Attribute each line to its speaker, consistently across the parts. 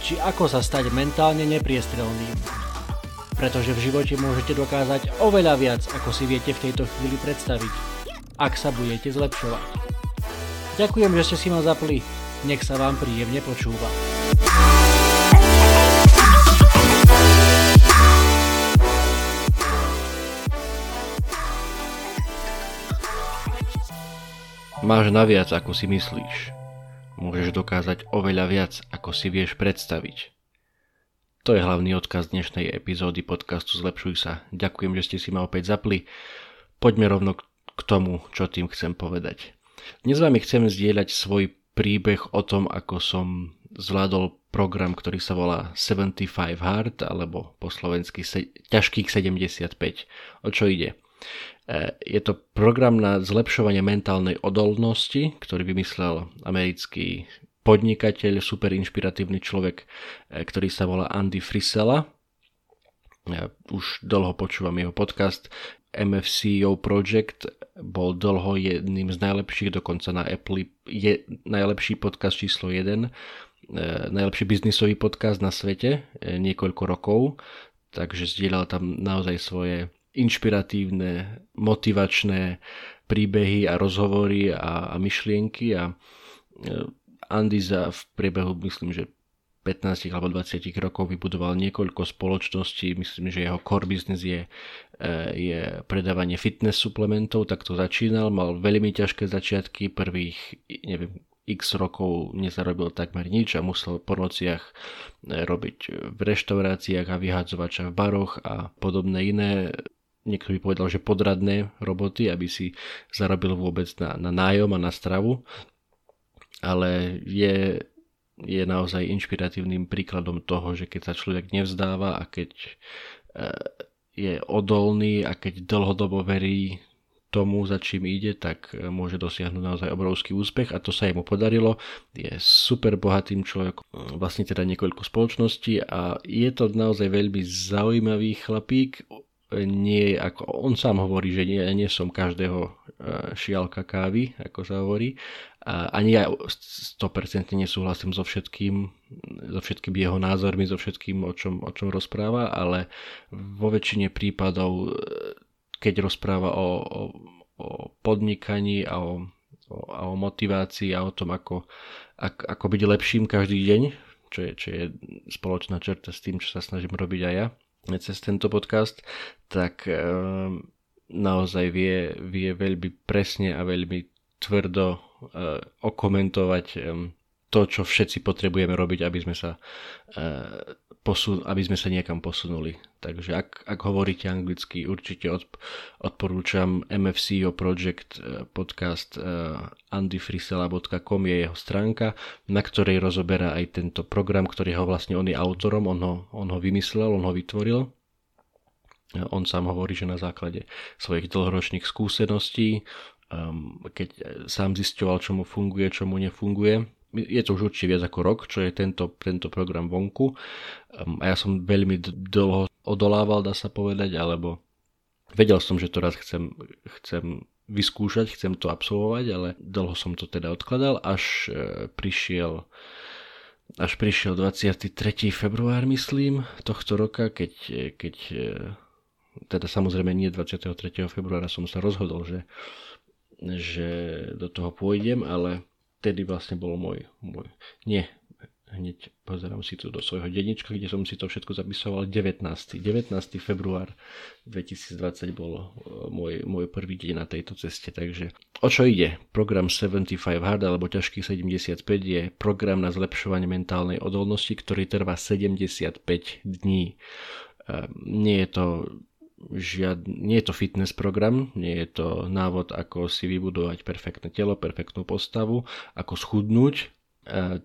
Speaker 1: či ako sa stať mentálne nepriestrelným. Pretože v živote môžete dokázať oveľa viac, ako si viete v tejto chvíli predstaviť, ak sa budete zlepšovať. Ďakujem, že ste si ma zapli. Nech sa vám príjemne počúva.
Speaker 2: Máš naviac, ako si myslíš. Môžeš dokázať oveľa viac, ako si vieš predstaviť. To je hlavný odkaz dnešnej epizódy podcastu Zlepšuj sa. Ďakujem, že ste si ma opäť zapli. Poďme rovno k tomu, čo tým chcem povedať. Dnes vám chcem zdieľať svoj príbeh o tom, ako som zvládol program, ktorý sa volá 75 Hard, alebo po slovensky se- ťažkých 75. O čo ide? E, je to program na zlepšovanie mentálnej odolnosti, ktorý vymyslel americký podnikateľ, super inšpiratívny človek, e, ktorý sa volá Andy Frisella. Ja už dlho počúvam jeho podcast. MFCEO Project bol dlho jedným z najlepších, dokonca na Apple je najlepší podcast číslo 1, e, najlepší biznisový podcast na svete e, niekoľko rokov, takže zdieľal tam naozaj svoje inšpiratívne, motivačné príbehy a rozhovory a, a myšlienky a e, Andy za v priebehu myslím, že 15 alebo 20 rokov vybudoval niekoľko spoločností. Myslím, že jeho core business je, e, je predávanie fitness suplementov, tak to začínal. Mal veľmi ťažké začiatky, prvých neviem, x rokov nezarobil takmer nič a musel po nociach e, robiť v reštauráciách a vyhadzovača v baroch a podobné iné niekto by povedal, že podradné roboty, aby si zarobil vôbec na, na nájom a na stravu. Ale je je naozaj inšpiratívnym príkladom toho, že keď sa človek nevzdáva a keď e, je odolný a keď dlhodobo verí tomu, za čím ide, tak e, môže dosiahnuť naozaj obrovský úspech a to sa jemu podarilo. Je super bohatým človekom, vlastne teda niekoľko spoločností a je to naozaj veľmi zaujímavý chlapík. Nie, ako on sám hovorí, že nie, nie som každého e, šialka kávy, ako sa hovorí, a ani ja 100% nesúhlasím so všetkým, so všetkým jeho názormi, so všetkým, o čom, o čom rozpráva, ale vo väčšine prípadov, keď rozpráva o, o, o podnikaní a o, o, a o motivácii a o tom, ako, ako, ako byť lepším každý deň, čo je, čo je spoločná čerta s tým, čo sa snažím robiť aj ja cez tento podcast, tak e, naozaj vie, vie veľmi presne a veľmi tvrdo uh, okomentovať to, čo všetci potrebujeme robiť, aby sme sa, uh, posun- aby sme sa niekam posunuli. Takže ak, ak hovoríte anglicky, určite odp- odporúčam MFCO Project uh, podcast uh, andyfrisela.com je jeho stránka, na ktorej rozoberá aj tento program, ktorý ho vlastne on je autorom, on ho, on ho vymyslel, on ho vytvoril. On sám hovorí, že na základe svojich dlhoročných skúseností um, keď sám zisťoval, čo mu funguje, čo mu nefunguje. Je to už určite viac ako rok, čo je tento, tento program vonku. Um, a ja som veľmi dlho odolával, dá sa povedať, alebo vedel som, že to raz chcem, chcem vyskúšať, chcem to absolvovať, ale dlho som to teda odkladal, až e, prišiel až prišiel 23. február, myslím, tohto roka, keď, keď e, teda samozrejme nie 23. februára som sa rozhodol, že že do toho pôjdem, ale vtedy vlastne bol môj, môj nie, hneď pozerám si tu do svojho denníčka, kde som si to všetko zapisoval, 19. 19. február 2020 bol e, môj, môj prvý deň na tejto ceste, takže o čo ide? Program 75 Hard alebo ťažkých 75 je program na zlepšovanie mentálnej odolnosti, ktorý trvá 75 dní. E, nie je to žiad, nie je to fitness program, nie je to návod, ako si vybudovať perfektné telo, perfektnú postavu, ako schudnúť. E,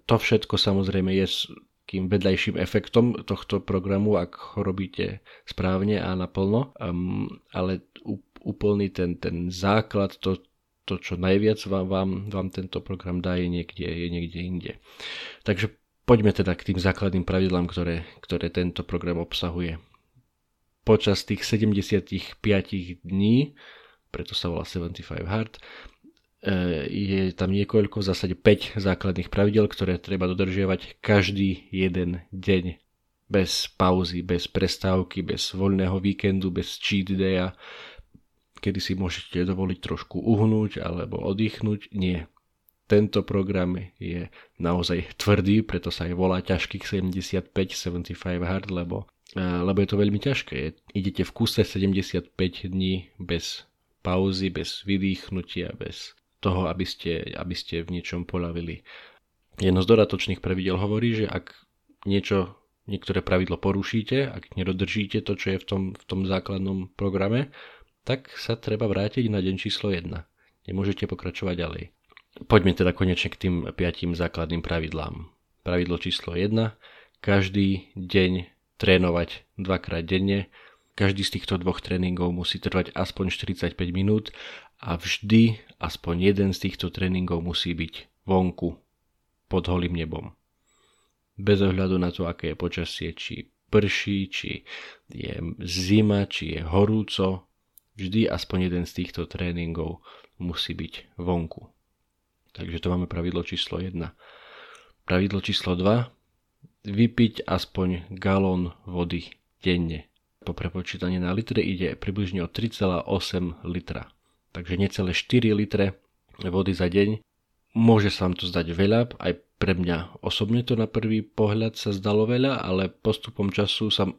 Speaker 2: to všetko samozrejme je, takým vedľajším efektom tohto programu, ak ho robíte správne a naplno, um, ale úplný ten, ten základ, to, to čo najviac vám, vám, vám tento program dá, je niekde, je niekde inde. Takže poďme teda k tým základným pravidlám, ktoré, ktoré tento program obsahuje. Počas tých 75 dní, preto sa volá 75 Hard, E, je tam niekoľko, v zásade 5 základných pravidel, ktoré treba dodržiavať každý jeden deň. Bez pauzy, bez prestávky, bez voľného víkendu, bez cheat daya, kedy si môžete dovoliť trošku uhnúť alebo oddychnúť. Nie. Tento program je naozaj tvrdý, preto sa aj volá ťažkých 75, 75 hard, lebo, lebo je to veľmi ťažké. Idete v kuse 75 dní bez pauzy, bez vydýchnutia, bez toho, aby ste, aby ste v niečom polavili. Jedno z dodatočných pravidel hovorí, že ak niečo, niektoré pravidlo porušíte, ak nedodržíte to, čo je v tom, v tom základnom programe, tak sa treba vrátiť na deň číslo 1. Nemôžete pokračovať ďalej. Poďme teda konečne k tým piatim základným pravidlám. Pravidlo číslo 1. Každý deň trénovať dvakrát denne. Každý z týchto dvoch tréningov musí trvať aspoň 45 minút a vždy aspoň jeden z týchto tréningov musí byť vonku, pod holým nebom. Bez ohľadu na to, aké je počasie, či prší, či je zima, či je horúco, vždy aspoň jeden z týchto tréningov musí byť vonku. Takže to máme pravidlo číslo 1. Pravidlo číslo 2. Vypiť aspoň galón vody denne. Po prepočítaní na litre ide približne o 3,8 litra takže necelé 4 litre vody za deň. Môže sa vám to zdať veľa, aj pre mňa osobne to na prvý pohľad sa zdalo veľa, ale postupom času sa, e,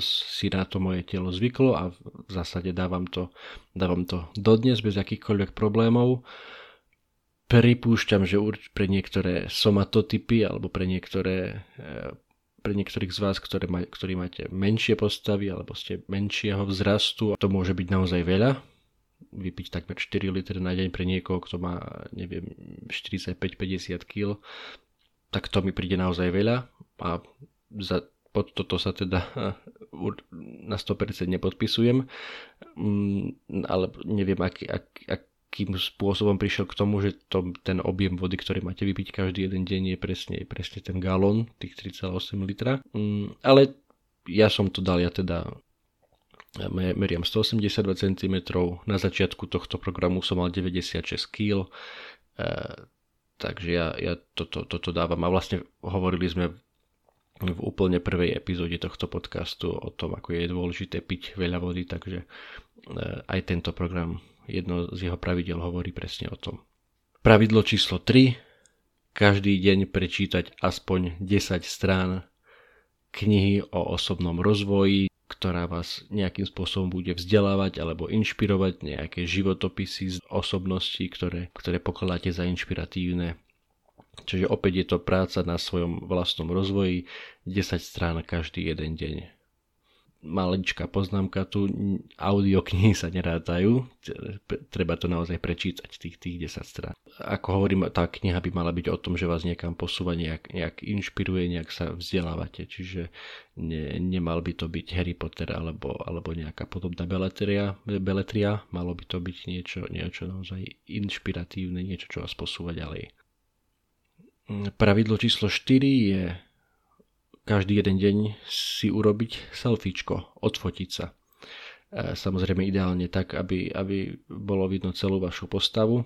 Speaker 2: si na to moje telo zvyklo a v zásade dávam to, dávam to dodnes bez akýchkoľvek problémov. Pripúšťam, že pre niektoré somatotypy alebo pre niektoré e, pre niektorých z vás, ktoré ma, ktorí máte menšie postavy alebo ste menšieho vzrastu, to môže byť naozaj veľa. Vypiť takmer 4 litre na deň pre niekoho, kto má, neviem, 45-50 kg, tak to mi príde naozaj veľa. A za, pod toto sa teda na 100% nepodpisujem, mm, ale neviem, aký, ak, akým spôsobom prišiel k tomu, že to, ten objem vody, ktorý máte vypiť každý jeden deň je presne, presne ten galón, tých 3,8 litra. Mm, ale ja som to dal, ja teda meriam 182 cm, na začiatku tohto programu som mal 96 kg, e, takže ja, ja toto, toto dávam a vlastne hovorili sme v úplne prvej epizóde tohto podcastu o tom, ako je dôležité piť veľa vody, takže e, aj tento program, jedno z jeho pravidel hovorí presne o tom. Pravidlo číslo 3. Každý deň prečítať aspoň 10 strán knihy o osobnom rozvoji, ktorá vás nejakým spôsobom bude vzdelávať alebo inšpirovať, nejaké životopisy z osobností, ktoré, ktoré pokladáte za inšpiratívne. Čiže opäť je to práca na svojom vlastnom rozvoji, 10 strán každý jeden deň maličká poznámka tu, audioknihy sa nerátajú, treba to naozaj prečítať, tých, tých 10 strán. Ako hovorím, tá kniha by mala byť o tom, že vás niekam posúva, nejak, nejak inšpiruje, nejak sa vzdelávate, čiže ne, nemal by to byť Harry Potter alebo, alebo nejaká podobná beletria, beletria, malo by to byť niečo, niečo naozaj inšpiratívne, niečo, čo vás posúva ďalej. Pravidlo číslo 4 je každý jeden deň si urobiť selfiečko, odfotiť sa. E, samozrejme ideálne tak, aby, aby bolo vidno celú vašu postavu,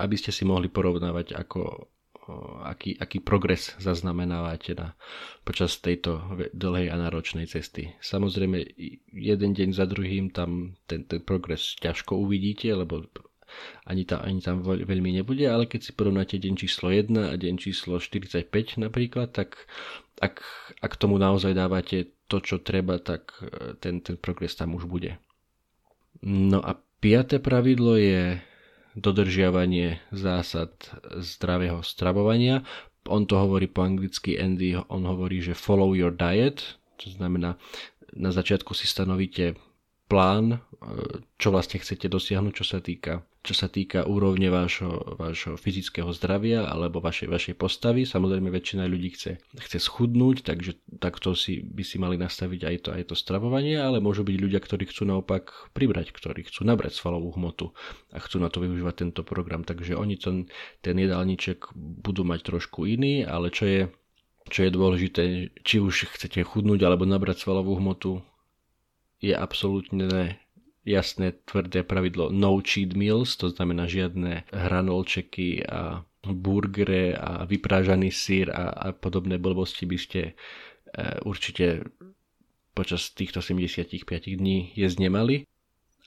Speaker 2: aby ste si mohli porovnávať, ako, aký, aký progres zaznamenávate na, počas tejto dlhej a náročnej cesty. Samozrejme, jeden deň za druhým tam ten, ten progres ťažko uvidíte, lebo ani, tam, ani tam veľmi nebude, ale keď si porovnáte deň číslo 1 a deň číslo 45 napríklad, tak ak, ak tomu naozaj dávate to, čo treba, tak e, ten, ten progres tam už bude. No a piaté pravidlo je dodržiavanie zásad zdravého stravovania. On to hovorí po anglicky, Andy, on hovorí, že follow your diet, to znamená, na začiatku si stanovíte plán, e, čo vlastne chcete dosiahnuť, čo sa týka, čo sa týka úrovne vášho, vášho fyzického zdravia alebo vašej, vašej postavy. Samozrejme väčšina ľudí chce, chce schudnúť, takže takto si, by si mali nastaviť aj to, aj to stravovanie, ale môžu byť ľudia, ktorí chcú naopak pribrať, ktorí chcú nabrať svalovú hmotu a chcú na to využívať tento program. Takže oni ten, ten jedálniček budú mať trošku iný, ale čo je čo je dôležité, či už chcete chudnúť alebo nabrať svalovú hmotu, je absolútne jasné tvrdé pravidlo no cheat meals, to znamená žiadne hranolčeky a burgere a vyprážaný sír a, a podobné blbosti by ste e, určite počas týchto 75 dní jesť nemali.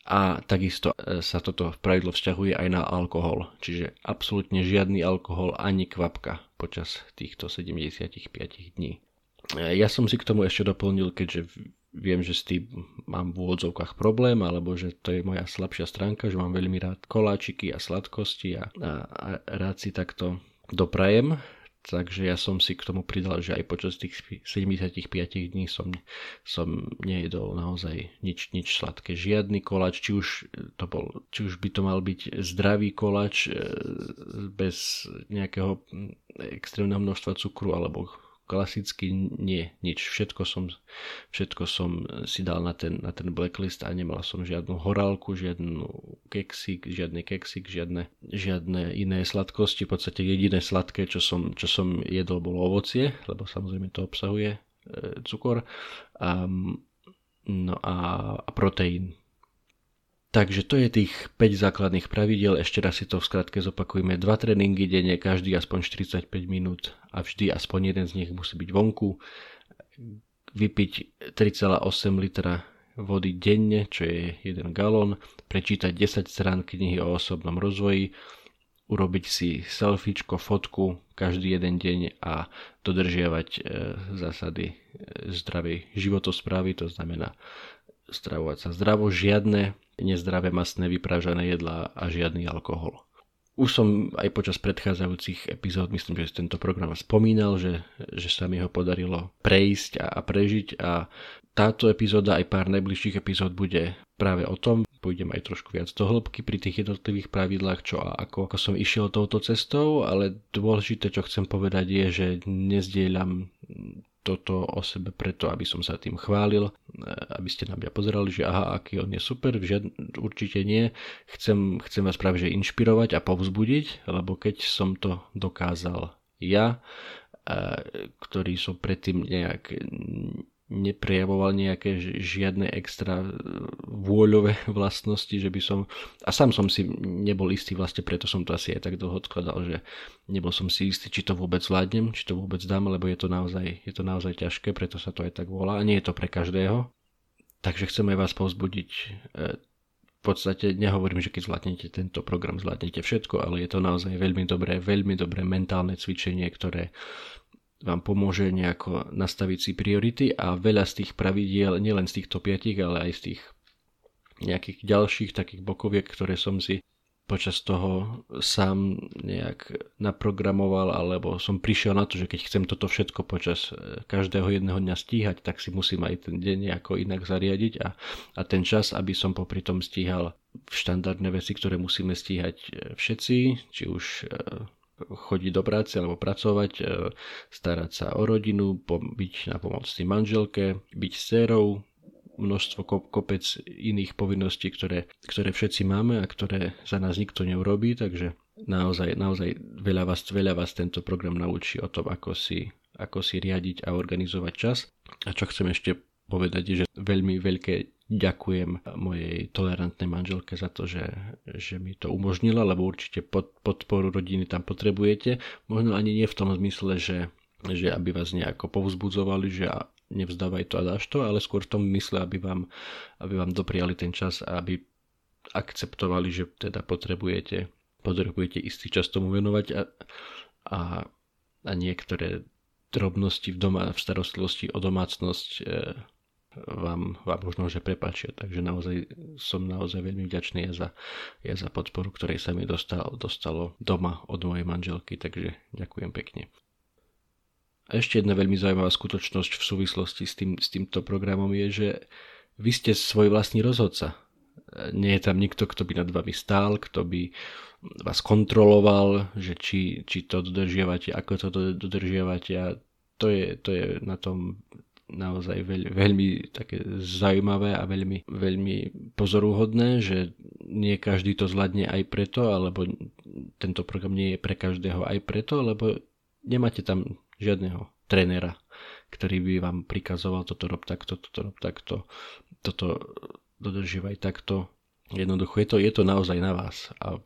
Speaker 2: A takisto e, sa toto pravidlo vzťahuje aj na alkohol, čiže absolútne žiadny alkohol ani kvapka počas týchto 75 dní. E, ja som si k tomu ešte doplnil, keďže viem, že s tým mám v úvodzovkách problém, alebo že to je moja slabšia stránka, že mám veľmi rád koláčiky a sladkosti a, a, a rád si takto doprajem. Takže ja som si k tomu pridal, že aj počas tých 75 dní som, som nejedol naozaj nič, nič sladké. Žiadny koláč, či už, to bol, či už by to mal byť zdravý koláč e, bez nejakého extrémneho množstva cukru alebo klasicky nie, nič. Všetko som, všetko som si dal na ten, na ten blacklist a nemal som žiadnu horálku, žiadnu keksik, žiadny keksik, žiadne, žiadne iné sladkosti. V podstate jediné sladké, čo som, čo som jedol, bolo ovocie, lebo samozrejme to obsahuje e, cukor. A, no a, a proteín Takže to je tých 5 základných pravidel, ešte raz si to v skratke zopakujeme. Dva tréningy denne, každý aspoň 45 minút a vždy aspoň jeden z nich musí byť vonku. Vypiť 3,8 litra vody denne, čo je 1 galón, prečítať 10 strán knihy o osobnom rozvoji, urobiť si selfiečko, fotku každý jeden deň a dodržiavať e, zásady e, zdravej životosprávy, to znamená stravovať sa zdravo, žiadne nezdravé masné vypražané jedlá a žiadny alkohol. Už som aj počas predchádzajúcich epizód, myslím, že tento program spomínal, že, že sa mi ho podarilo prejsť a, a prežiť a táto epizóda aj pár najbližších epizód bude práve o tom. Pôjdem aj trošku viac do hĺbky pri tých jednotlivých pravidlách, čo a ako, ako som išiel touto cestou, ale dôležité, čo chcem povedať je, že nezdieľam toto o sebe preto, aby som sa tým chválil, aby ste na mňa pozerali, že aha, aký on je super, žiad, určite nie. Chcem, chcem vás práve že inšpirovať a povzbudiť, lebo keď som to dokázal ja, ktorý som predtým nejak neprejavoval nejaké žiadne extra e, vôľové vlastnosti, že by som, a sám som si nebol istý, vlastne preto som to asi aj tak dlho odkladal, že nebol som si istý, či to vôbec zvládnem, či to vôbec dám, lebo je to naozaj, je to naozaj ťažké, preto sa to aj tak volá a nie je to pre každého. Takže chceme vás povzbudiť e, v podstate nehovorím, že keď zvládnete tento program, zvládnete všetko, ale je to naozaj veľmi dobré, veľmi dobré mentálne cvičenie, ktoré vám pomôže nejako nastaviť si priority a veľa z tých pravidiel, nielen z týchto piatich, ale aj z tých nejakých ďalších takých bokoviek, ktoré som si počas toho sám nejak naprogramoval, alebo som prišiel na to, že keď chcem toto všetko počas e, každého jedného dňa stíhať, tak si musím aj ten deň nejako inak zariadiť a, a ten čas, aby som popri tom stíhal štandardné veci, ktoré musíme stíhať e, všetci, či už e, chodiť do práce alebo pracovať, e, starať sa o rodinu, byť na pomocný manželke, byť s dcerou, množstvo kopec iných povinností, ktoré, ktoré všetci máme a ktoré za nás nikto neurobí, takže naozaj, naozaj veľa vás, veľa vás tento program naučí o tom, ako si, ako si riadiť a organizovať čas. A čo chcem ešte povedať, že veľmi veľké ďakujem mojej tolerantnej manželke za to, že, že mi to umožnila, lebo určite pod, podporu rodiny tam potrebujete. Možno ani nie v tom zmysle, že, že aby vás nejako povzbudzovali, že nevzdávaj to a dáš to, ale skôr v tom mysle, aby vám, aby vám dopriali ten čas a aby akceptovali, že teda potrebujete, potrebujete istý čas tomu venovať a, a, a niektoré drobnosti v doma, v starostlivosti o domácnosť e, vám, vám možno, že prepačia. Takže naozaj som naozaj veľmi vďačný ja za, ja za podporu, ktorej sa mi dostal, dostalo doma od mojej manželky, takže ďakujem pekne. A ešte jedna veľmi zaujímavá skutočnosť v súvislosti s, tým, s týmto programom je, že vy ste svoj vlastný rozhodca. Nie je tam nikto, kto by nad vami stál, kto by vás kontroloval, že či, či to dodržiavate, ako to dodržiavate a to je, to je na tom naozaj veľ, veľmi také zaujímavé a veľmi, veľmi pozoruhodné, že nie každý to zvládne aj preto, alebo tento program nie je pre každého aj preto, lebo nemáte tam žiadneho trénera, ktorý by vám prikazoval toto rob takto, toto rob takto, toto dodržívaj takto. Jednoducho je to, je to naozaj na vás a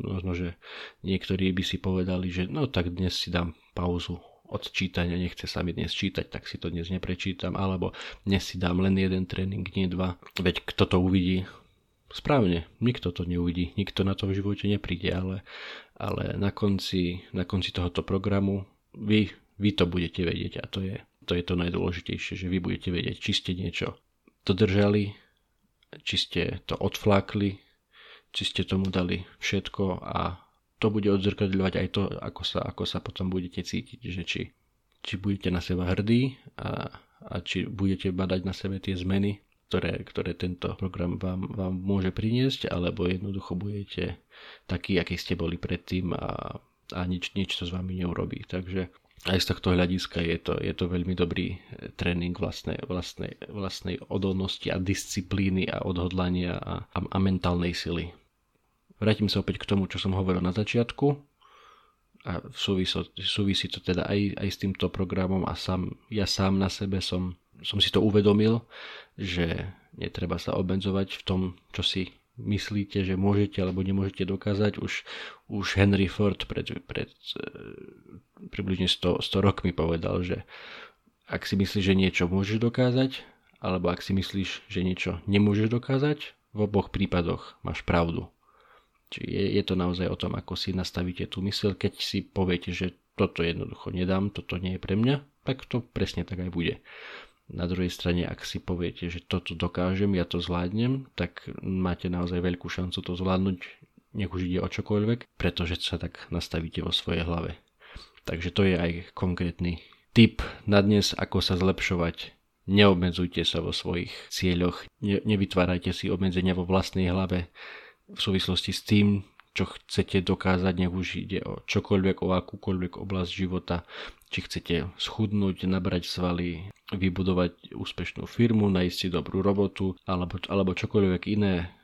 Speaker 2: možno, že niektorí by si povedali, že no tak dnes si dám pauzu od čítania, nechce sa mi dnes čítať, tak si to dnes neprečítam, alebo dnes si dám len jeden tréning, nie dva. Veď kto to uvidí? Správne, nikto to neuvidí, nikto na to v živote nepríde, ale, ale na, konci, na konci tohoto programu vy, vy to budete vedieť a to je, to je to najdôležitejšie, že vy budete vedieť, či ste niečo dodržali, či ste to odflákli, či ste tomu dali všetko a to bude odzrkadľovať aj to, ako sa, ako sa potom budete cítiť, že či, či budete na seba hrdí a, a či budete badať na sebe tie zmeny, ktoré, ktoré tento program vám, vám môže priniesť, alebo jednoducho budete takí, akí ste boli predtým a, a nič, nič to s vami neurobí. Takže aj z tohto hľadiska je to, je to veľmi dobrý tréning vlastnej, vlastnej, vlastnej odolnosti a disciplíny a odhodlania a, a, a mentálnej sily. Vrátim sa opäť k tomu, čo som hovoril na začiatku a súvisí, súvisí to teda aj, aj s týmto programom a sám, ja sám na sebe som, som si to uvedomil, že netreba sa obmedzovať v tom, čo si myslíte, že môžete alebo nemôžete dokázať. Už, už Henry Ford pred, pred e, približne 100, 100 rokmi povedal, že ak si myslíš, že niečo môžeš dokázať, alebo ak si myslíš, že niečo nemôžeš dokázať, v oboch prípadoch máš pravdu. Čiže je, je to naozaj o tom, ako si nastavíte tú mysel. Keď si poviete, že toto jednoducho nedám, toto nie je pre mňa, tak to presne tak aj bude. Na druhej strane, ak si poviete, že toto dokážem, ja to zvládnem, tak máte naozaj veľkú šancu to zvládnuť, nech už ide o čokoľvek, pretože sa tak nastavíte vo svojej hlave. Takže to je aj konkrétny tip na dnes, ako sa zlepšovať. Neobmedzujte sa vo svojich cieľoch, ne, nevytvárajte si obmedzenia vo vlastnej hlave, v súvislosti s tým, čo chcete dokázať, nech už ide o čokoľvek, o akúkoľvek oblasť života, či chcete schudnúť, nabrať svaly, vybudovať úspešnú firmu, nájsť si dobrú robotu, alebo, alebo čokoľvek iné,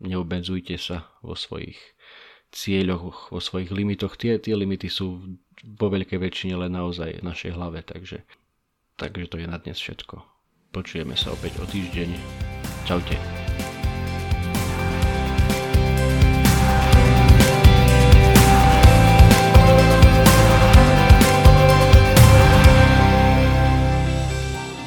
Speaker 2: neobmedzujte sa vo svojich cieľoch, vo svojich limitoch. Tie, tie limity sú vo veľkej väčšine len naozaj v našej hlave, takže, takže to je na dnes všetko. Počujeme sa opäť o týždeň. Čaute.